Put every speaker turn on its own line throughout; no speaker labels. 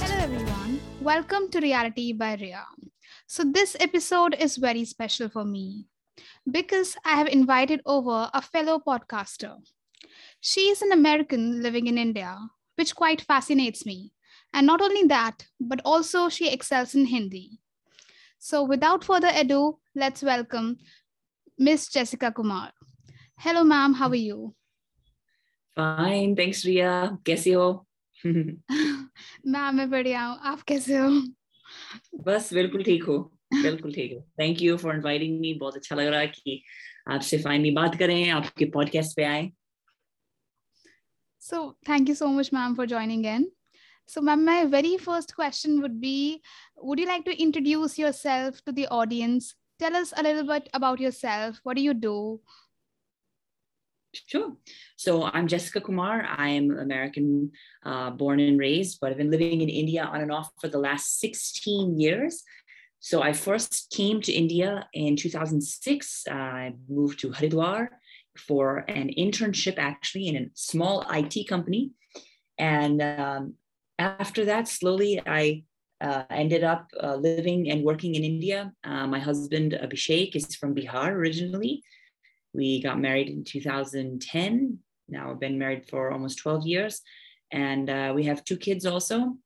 Hello, everyone. Welcome to Reality by Ria. So, this episode is very special for me because I have invited over a fellow podcaster. She is an American living in India, which quite fascinates me. And not only that, but also she excels in Hindi. So, without further ado, let's welcome Miss Jessica Kumar. Hello, ma'am. How are you?
Fine, thanks, Ria. कैसे हो?
Ma'am मैं बढ़िया हूँ आप कैसे हो
बस बिल्कुल ठीक हो बिल्कुल ठीक हो thank you for inviting me बहुत अच्छा लग रहा है कि आपसे फाइनली बात करें आपके पॉडकास्ट पे आए
So, thank you so much, ma'am, for joining in. So, ma'am, my very first question would be Would you like to introduce yourself to the audience? Tell us a little bit about yourself. What do you do?
Sure. So I'm Jessica Kumar. I'm American uh, born and raised, but I've been living in India on and off for the last 16 years. So I first came to India in 2006. I moved to Haridwar for an internship, actually, in a small IT company. And um, after that, slowly I uh, ended up uh, living and working in India. Uh, my husband, Abhishek, is from Bihar originally. We got married in 2010. Now I've been married for almost 12 years. And uh, we have two kids also.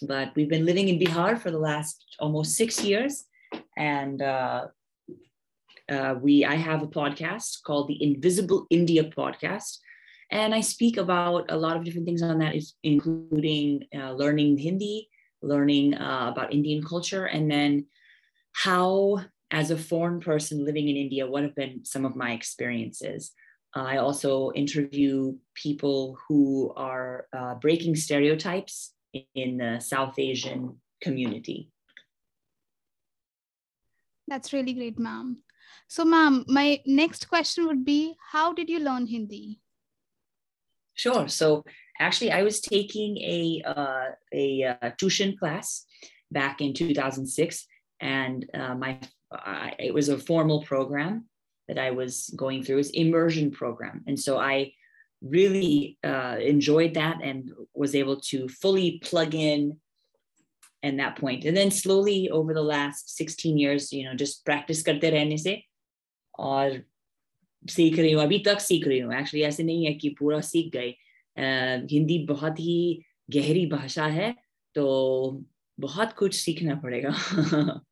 But we've been living in Bihar for the last almost six years. And uh, uh, we, I have a podcast called the Invisible India Podcast. And I speak about a lot of different things on that, including uh, learning Hindi, learning uh, about Indian culture, and then how as a foreign person living in India, what have been some of my experiences? I also interview people who are uh, breaking stereotypes in the South Asian community.
That's really great, ma'am. So, ma'am, my next question would be How did you learn Hindi?
Sure. So actually, I was taking a uh, a uh, tuition class back in 2006, and uh, my I, it was a formal program that I was going through. It's immersion program, and so I really uh, enjoyed that and was able to fully plug in. And that point, and then slowly over the last 16 years, you know, just practice करते रहने से और सीख रही हूँ अभी तक सीख रही हूँ एक्चुअली ऐसे नहीं है कि पूरा सीख गए हिंदी बहुत ही गहरी भाषा है तो बहुत कुछ सीखना पड़ेगा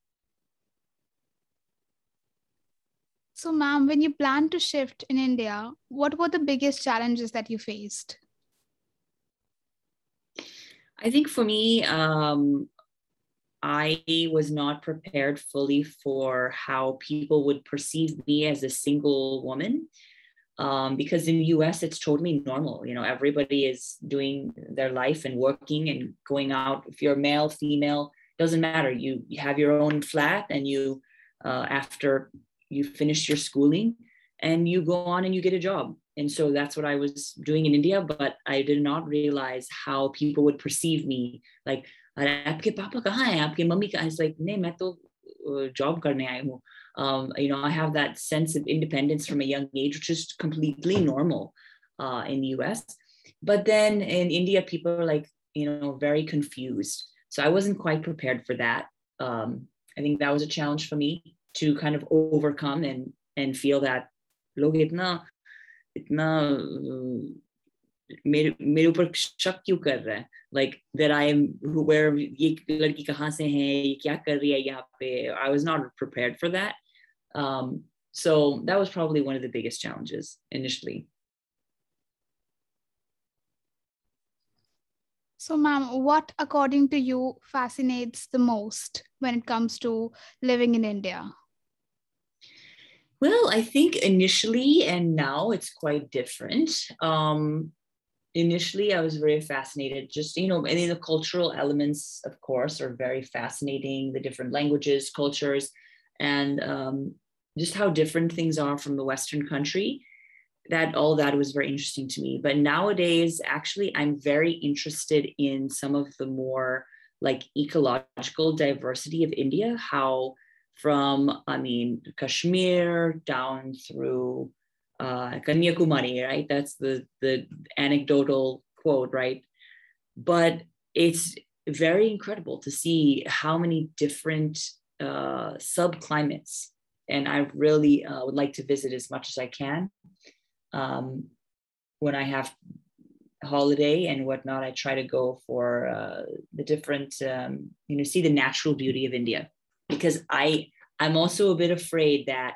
So, ma'am, when you plan to shift in India, what were the biggest challenges that you faced?
I think for me, um, I was not prepared fully for how people would perceive me as a single woman. Um, because in the US, it's totally normal. You know, everybody is doing their life and working and going out. If you're male, female, doesn't matter. You, you have your own flat and you, uh, after you finish your schooling and you go on and you get a job. And so that's what I was doing in India, but I did not realize how people would perceive me. Like, आपके पापा कहाँ हैं आपके mummy कहाँ It's like नहीं मैं तो job करने आई हूँ um, you know I have that sense of independence from a young age which is completely normal uh, in the US but then in India people are like you know very confused so I wasn't quite prepared for that um, I think that was a challenge for me to kind of overcome and and feel that लोग इतना इतना मेरे मेरे ऊपर शक क्यों कर रहा है like that I am where ये लड़की कहाँ से है ये क्या कर रही है यहाँ पे I was not prepared for that um, so that was probably one of the biggest challenges initially
So, ma'am, what according to you fascinates the most when it comes to living in India?
Well, I think initially and now it's quite different. Um, initially, I was very fascinated, just, you know, I mean, the cultural elements, of course, are very fascinating the different languages, cultures, and um, just how different things are from the Western country. That all that was very interesting to me. But nowadays, actually, I'm very interested in some of the more like ecological diversity of India, how from, I mean, Kashmir down through uh, Kanyakumari, right? That's the the anecdotal quote, right? But it's very incredible to see how many different uh, subclimates, and I really uh, would like to visit as much as I can. Um, when I have holiday and whatnot, I try to go for uh, the different, um, you know, see the natural beauty of India because I I'm also a bit afraid that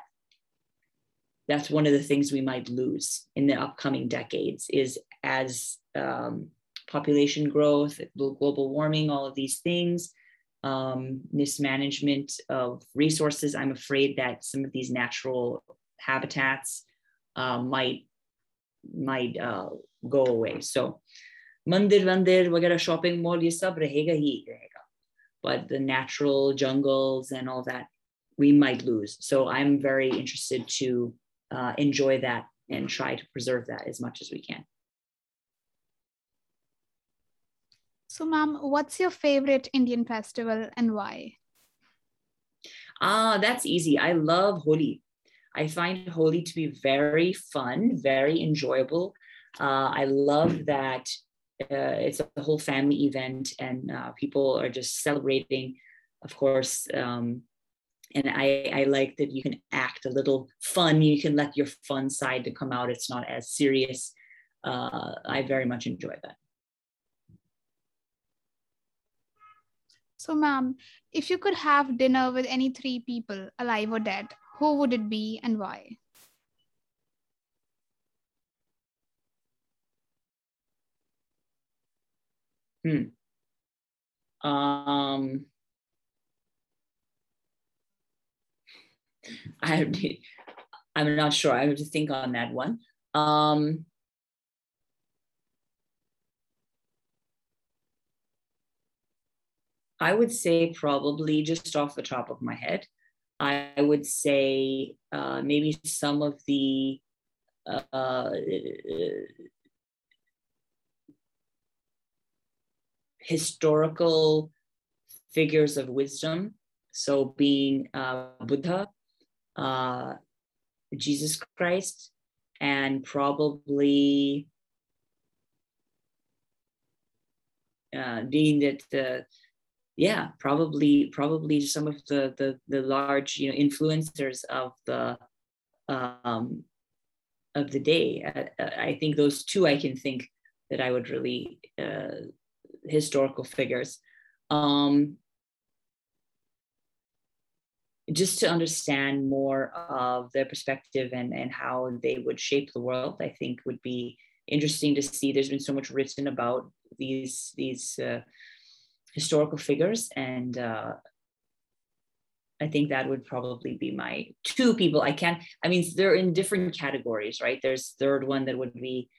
that's one of the things we might lose in the upcoming decades is as um, population growth, global warming, all of these things, um, mismanagement of resources. I'm afraid that some of these natural habitats uh, might might uh, go away. So mandir mandir wagera shopping mall ye sab rahega hi rahega. But the natural jungles and all that we might lose. So I'm very interested to uh, enjoy that and try to preserve that as much as we can.
So, ma'am, what's your favorite Indian festival and why?
Ah, that's easy. I love Holi. I find Holi to be very fun, very enjoyable. Uh, I love that uh, it's a whole family event and uh, people are just celebrating, of course. Um, and I, I like that you can act a little fun. You can let your fun side to come out. It's not as serious. Uh, I very much enjoy that.
So, ma'am, if you could have dinner with any three people, alive or dead, who would it be and why?
Hmm. Um, I, I'm not sure. I have to think on that one. Um, I would say probably just off the top of my head, I would say uh, maybe some of the uh, historical figures of wisdom. So, being uh, Buddha, uh, Jesus Christ, and probably uh, being that the yeah probably probably some of the the, the large you know influencers of the um of the day I, I think those two i can think that i would really uh, historical figures um just to understand more of their perspective and and how they would shape the world i think would be interesting to see there's been so much written about these these uh, historical figures and uh, I think that would probably be my two people. I can't, I mean, they're in different categories, right? There's third one that would be,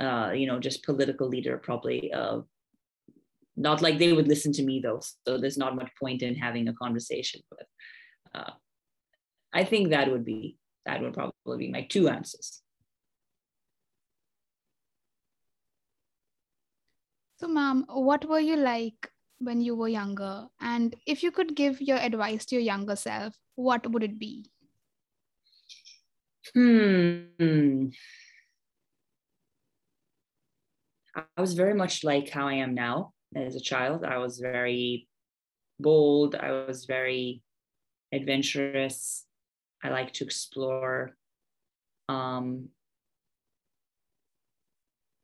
uh, you know, just political leader, probably. Not like they would listen to me though, so there's not much point in having a conversation. But uh, I think that would be that would probably be my two answers.
So, ma'am, what were you like when you were younger? And if you could give your advice to your younger self, what would it be?
Hmm. I was very much like how I am now as a child. I was very bold. I was very adventurous. I like to explore. Um,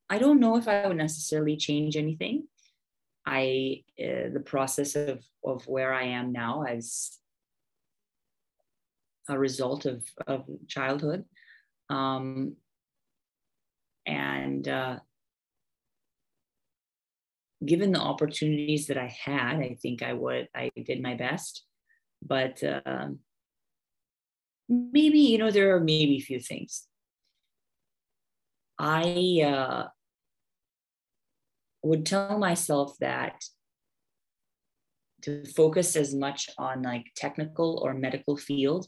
I don't know if I would necessarily change anything. I uh, the process of of where I am now as a result of of childhood, um, and uh, given the opportunities that I had, I think I would I did my best, but uh, maybe you know there are maybe a few things. I uh, would tell myself that to focus as much on like technical or medical field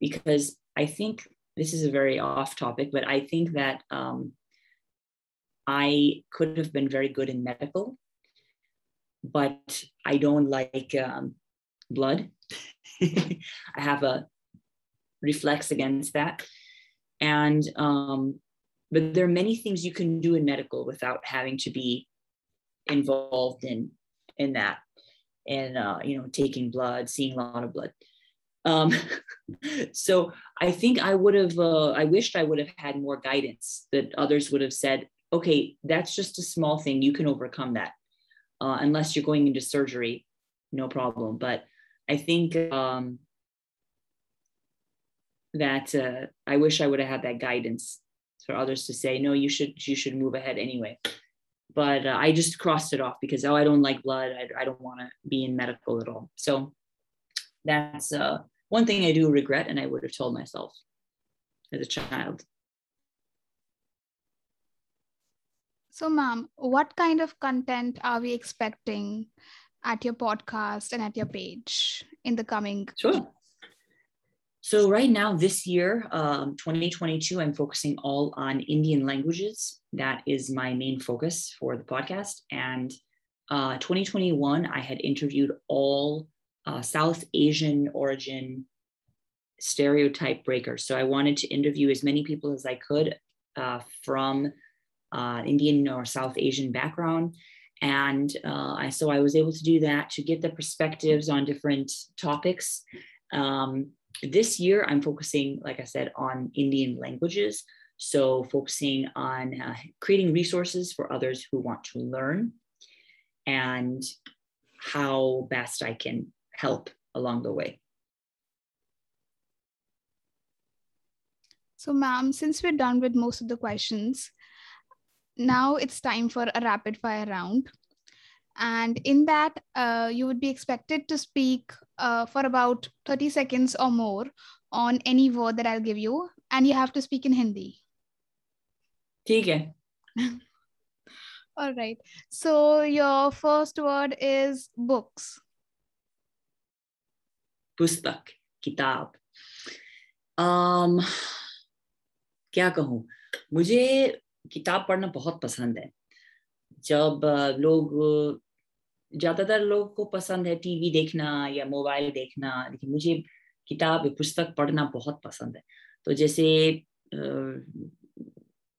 because I think this is a very off topic, but I think that um, I could have been very good in medical, but I don't like um, blood. I have a reflex against that. and um, but there are many things you can do in medical without having to be involved in in that and uh, you know taking blood seeing a lot of blood um, so i think i would have uh, i wished i would have had more guidance that others would have said okay that's just a small thing you can overcome that uh, unless you're going into surgery no problem. But i think um, that uh, i wish i would have had that guidance for others to say no you should you should move ahead anyway. But uh, i just crossed it off because oh i don't like blood. I, I don't want to be in medical at all. So that's uh, one thing i do regret and i would have told myself as a child
so ma'am what kind of content are we expecting at your podcast and at your page in the coming
sure so right now, this year, um, 2022, I'm focusing all on Indian languages. That is my main focus for the podcast. And uh, 2021, I had interviewed all uh, South Asian origin stereotype breakers. So I wanted to interview as many people as I could uh, from uh, Indian or South Asian background. And uh, I, so I was able to do that to get the perspectives on different topics. Um, this year, I'm focusing, like I said, on Indian languages. So, focusing on uh, creating resources for others who want to learn and how best I can help along the way.
So, ma'am, since we're done with most of the questions, now it's time for a rapid fire round. And in that, uh, you would be expected to speak uh, for about 30 seconds or more on any word that I'll give you, and you have to speak in Hindi.
Okay.
All right. So your first word is books.
पुस्तक किताब um, क्या कहूँ मुझे किताब पढ़ना बहुत पसंद है। जब लोग, ज़्यादातर लोग को पसंद है टीवी देखना या मोबाइल देखना, लेकिन मुझे किताब पुस्तक पढ़ना बहुत पसंद है। तो जैसे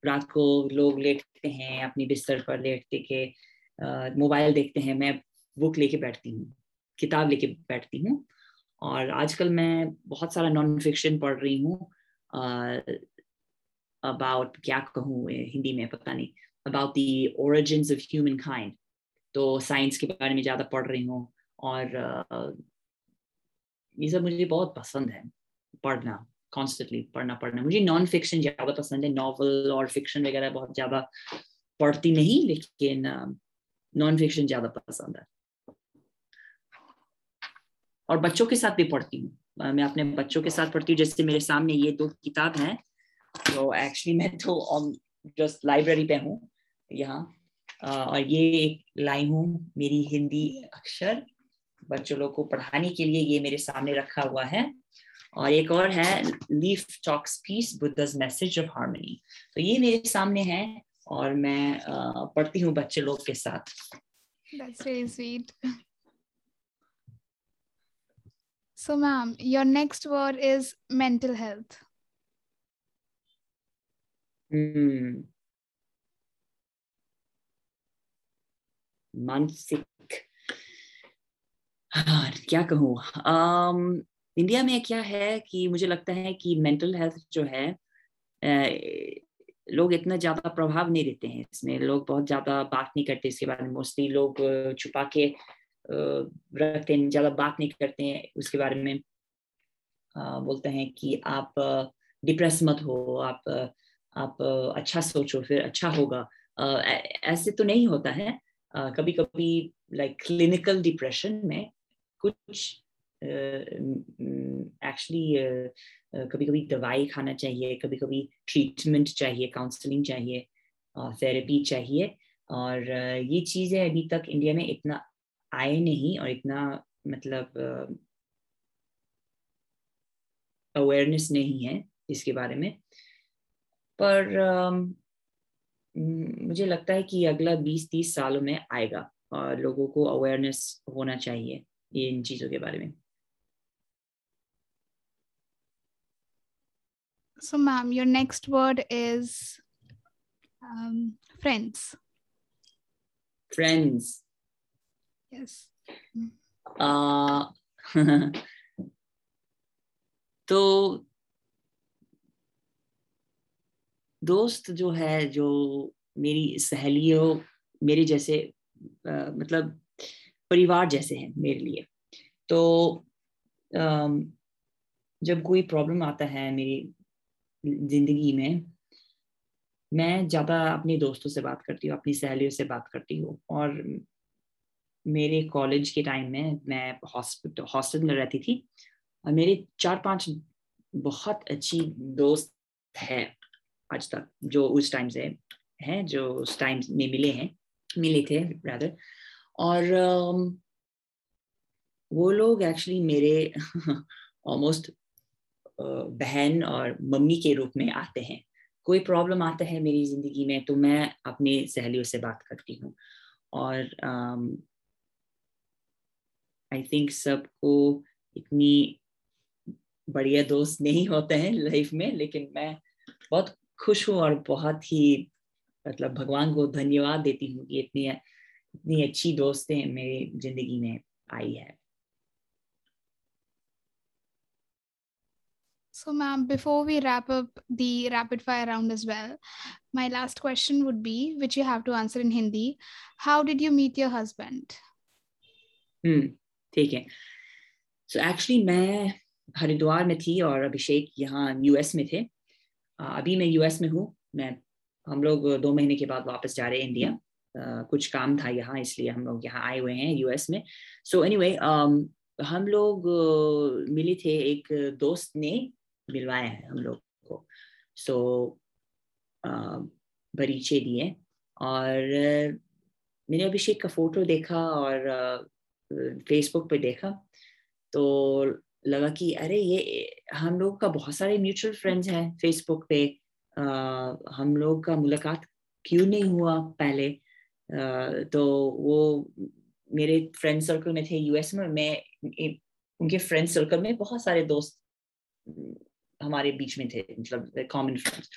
रात को लोग लेटते हैं, अपनी बिस्तर पर लेटते के मोबाइल देखते हैं, मैं बुक लेके बैठती हूँ, किताब लेके बैठती हूँ। और आजकल मैं बहुत सारा नॉन फिक्शन पढ़ रही हूँ अबाउट क्या कहूँ हिंदी में पता नहीं about the origin of human kind तो साइंस के बारे में ज़्यादा पढ़ रही हूँ और ये सब मुझे बहुत पसंद है पढ़ना कॉन्स्टेंटली पढ़ना पढ़ना। मुझे नॉन फिक्शन ज़्यादा पसंद है नॉवल और फिक्शन वगैरह बहुत ज़्यादा पढ़ती नहीं, लेकिन नॉन फिक्शन ज़्यादा पसंद है। और बच्चों के साथ भी पढ़ती हूँ। मैं अपने बच्चों के साथ पढ़ती हूँ, जैसे मेरे सामने ये दो किताब हैं तो एक्चुअली मैं तो जस्ट लाइब्रेरी पे हूँ यहाँ और ये एक लाइन हूँ मेरी हिंदी अक्षर बच्चों लोग को पढ़ाने के लिए ये मेरे सामने रखा हुआ है और एक और है leaf talks peace Buddha's message of harmony तो ये मेरे सामने है और मैं पढ़ती हूँ बच्चे लोग के साथ
That's really sweet. So, ma'am, your next word is mental health.
Hmm. मानसिक। हाँ, क्या कहूँ? um, इंडिया में क्या है कि मुझे लगता है कि मेंटल हेल्थ जो है लोग इतना ज़्यादा प्रभाव नहीं देते हैं इसमें। लोग बहुत ज़्यादा बात नहीं करते इसके बारे में। मोस्टली लोग छुपा के रखते हैं ज़्यादा बात नहीं करते हैं उसके बारे में। बोलते हैं कि आप डिप्रेस मत हो आप आप अच्छा सोचो, फिर अच्छा होगा। ऐसे तो नहीं होता है। कभी कभी लाइक क्लिनिकल डिप्रेशन में कुछ एक्चुअली कभी कभी दवाई खाना चाहिए कभी कभी ट्रीटमेंट चाहिए काउंसलिंग चाहिए थेरेपी चाहिए। और ये चीज़ें अभी तक इंडिया में इतना आए नहीं और इतना मतलब अवेयरनेस नहीं है इसके बारे में। पर मुझे लगता है कि अगला 20-30 सालों में आएगा और लोगों को अवेयरनेस होना चाहिए ये इन चीज़ों के बारे में
So, ma'am, your next word is um, friends.
Friends.
Yes.
Uh, तो दोस्त जो है जो मेरी सहेलियों मेरे जैसे आ, मतलब परिवार जैसे हैं मेरे लिए। तो आ, जब कोई प्रॉब्लम आता है मेरी ज़िंदगी में मैं ज़्यादा अपने दोस्तों से बात करती हूँ अपनी सहेलियों से बात करती हूँ। और मेरे कॉलेज के टाइम में मैं हॉस्पिटल हॉस्टल में रहती थी। और मेरे चार पाँच बहुत अच्छी दोस्त है। आज तक जो उस टाइम से हैं जो उस टाइम में मिले हैं मिले थे रादर और um, वो लोग एक्चुअली मेरे ऑलमोस्ट बहन और मम्मी के रूप में आते हैं। कोई प्रॉब्लम आता है मेरी ज़िंदगी में तो मैं अपनी सहेलियों से बात करती हूँ। और आई um, थिंक सबको इतनी बढ़िया दोस्त नहीं होते हैं लाइफ में लेकिन मैं बहुत खुश हूँ और बहुत ही मतलब भगवान को धन्यवाद देती हूँ कि इतनी इतनी अच्छी दोस्तें मेरी ज़िंदगी में आई है
So, ma'am, before we wrap up the rapid fire round as well, my last question would be, which you have to answer in Hindi. How did you meet your husband?
Hmm, ठीक है. So actually मैं हरिद्वार में थी और अभिषेक यहाँ US में थे. अभी मैं यूएस में हूँ. मैं हम लोग दो महीने के बाद वापस जा रहे हैं इंडिया. Uh, कुछ काम था यहाँ इसलिए हम लोग यहाँ आए हुए हैं यूएस में. सो So anyway, um, हम लोग uh, मिले थे एक दोस्त ने मिलवाया है हम लोग को सो so, परिचय दिए और मैंने अभिषेक का फ़ोटो देखा और फेसबुक पे देखा तो लगा कि अरे ये हम लोग का बहुत सारे म्यूचुअल फ्रेंड्स हैं फेसबुक पे। आ, हम लोग का मुलाकात क्यों नहीं हुआ पहले? आ, तो वो मेरे फ्रेंड सर्कल में थे यूएस में मैं उनके फ्रेंड सर्कल में बहुत सारे दोस्त हमारे बीच में थे मतलब कॉमन फ्रेंड्स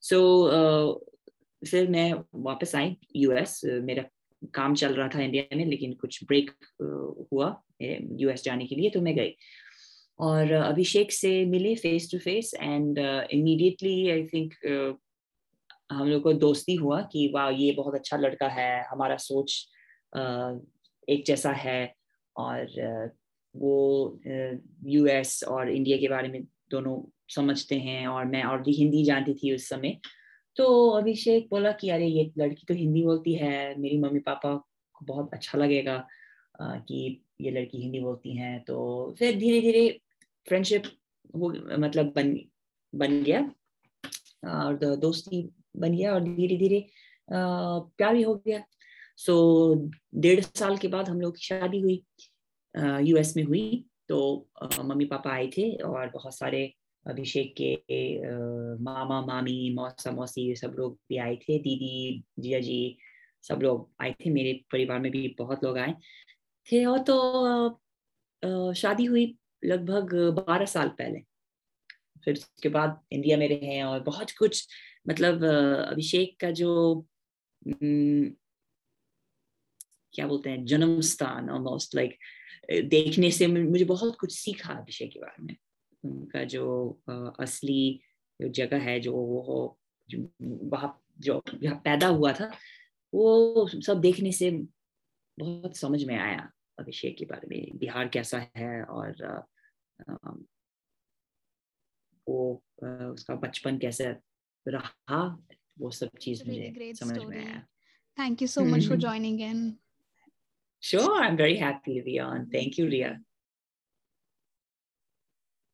सो फिर मैं वापस आई यूएस मेरा काम चल रहा था इंडिया में लेकिन कुछ ब्रेक हुआ यूएस जाने के लिए तो मैं गई। और अभिषेक से मिले face to face and immediately I think हम लोग को दोस्ती हुआ कि वाह ये बहुत अच्छा लड़का है हमारा सोच uh, एक जैसा है। और uh, वो यूएस uh, और इंडिया के बारे में दोनों समझते हैं और मैं और भी हिंदी जानती थी उस समय। तो अभिषेक बोला कि अरे ये लड़की तो हिंदी बोलती है मेरी मम्मी पापा को बहुत अच्छा लगेगा कि ये लड़की हिंदी बोलती हैं। तो फिर धीरे धीरे फ्रेंडशिप वो मतलब बन बन गया। और दोस्ती बन गया और धीरे धीरे प्यार भी हो गया। सो so, डेढ़ साल के बाद हम लोग की शादी हुई यूएस में हुई। तो मम्मी पापा आए थे और बहुत सारे अभिषेक के मामा मामी मौसा मौसी सब लोग भी आए थे। दीदी जिया जी सब लोग आए थे। मेरे परिवार में भी बहुत लोग आए थे। और तो शादी हुई। लगभग बारह साल पहले। फिर उसके बाद इंडिया में रहे और बहुत कुछ मतलब अभिषेक का जो क्या बोलते हैं जन्म स्थान ऑलमोस्ट लाइक देखने से मुझे बहुत कुछ सीखा अभिषेक के बारे में। उनका जो असली जो जगह है, जो वो वहाँ जो जहाँ पैदा हुआ था, वो सब देखने से बहुत समझ में आया अभिषेक के बारे में, बिहार कैसा है और वो उसका बचपन कैसे रहा वो सब चीज़ मुझे समझ में आया
Thank you so much for joining in.
Sure, I'm very happy to be on. Thank you, Ria.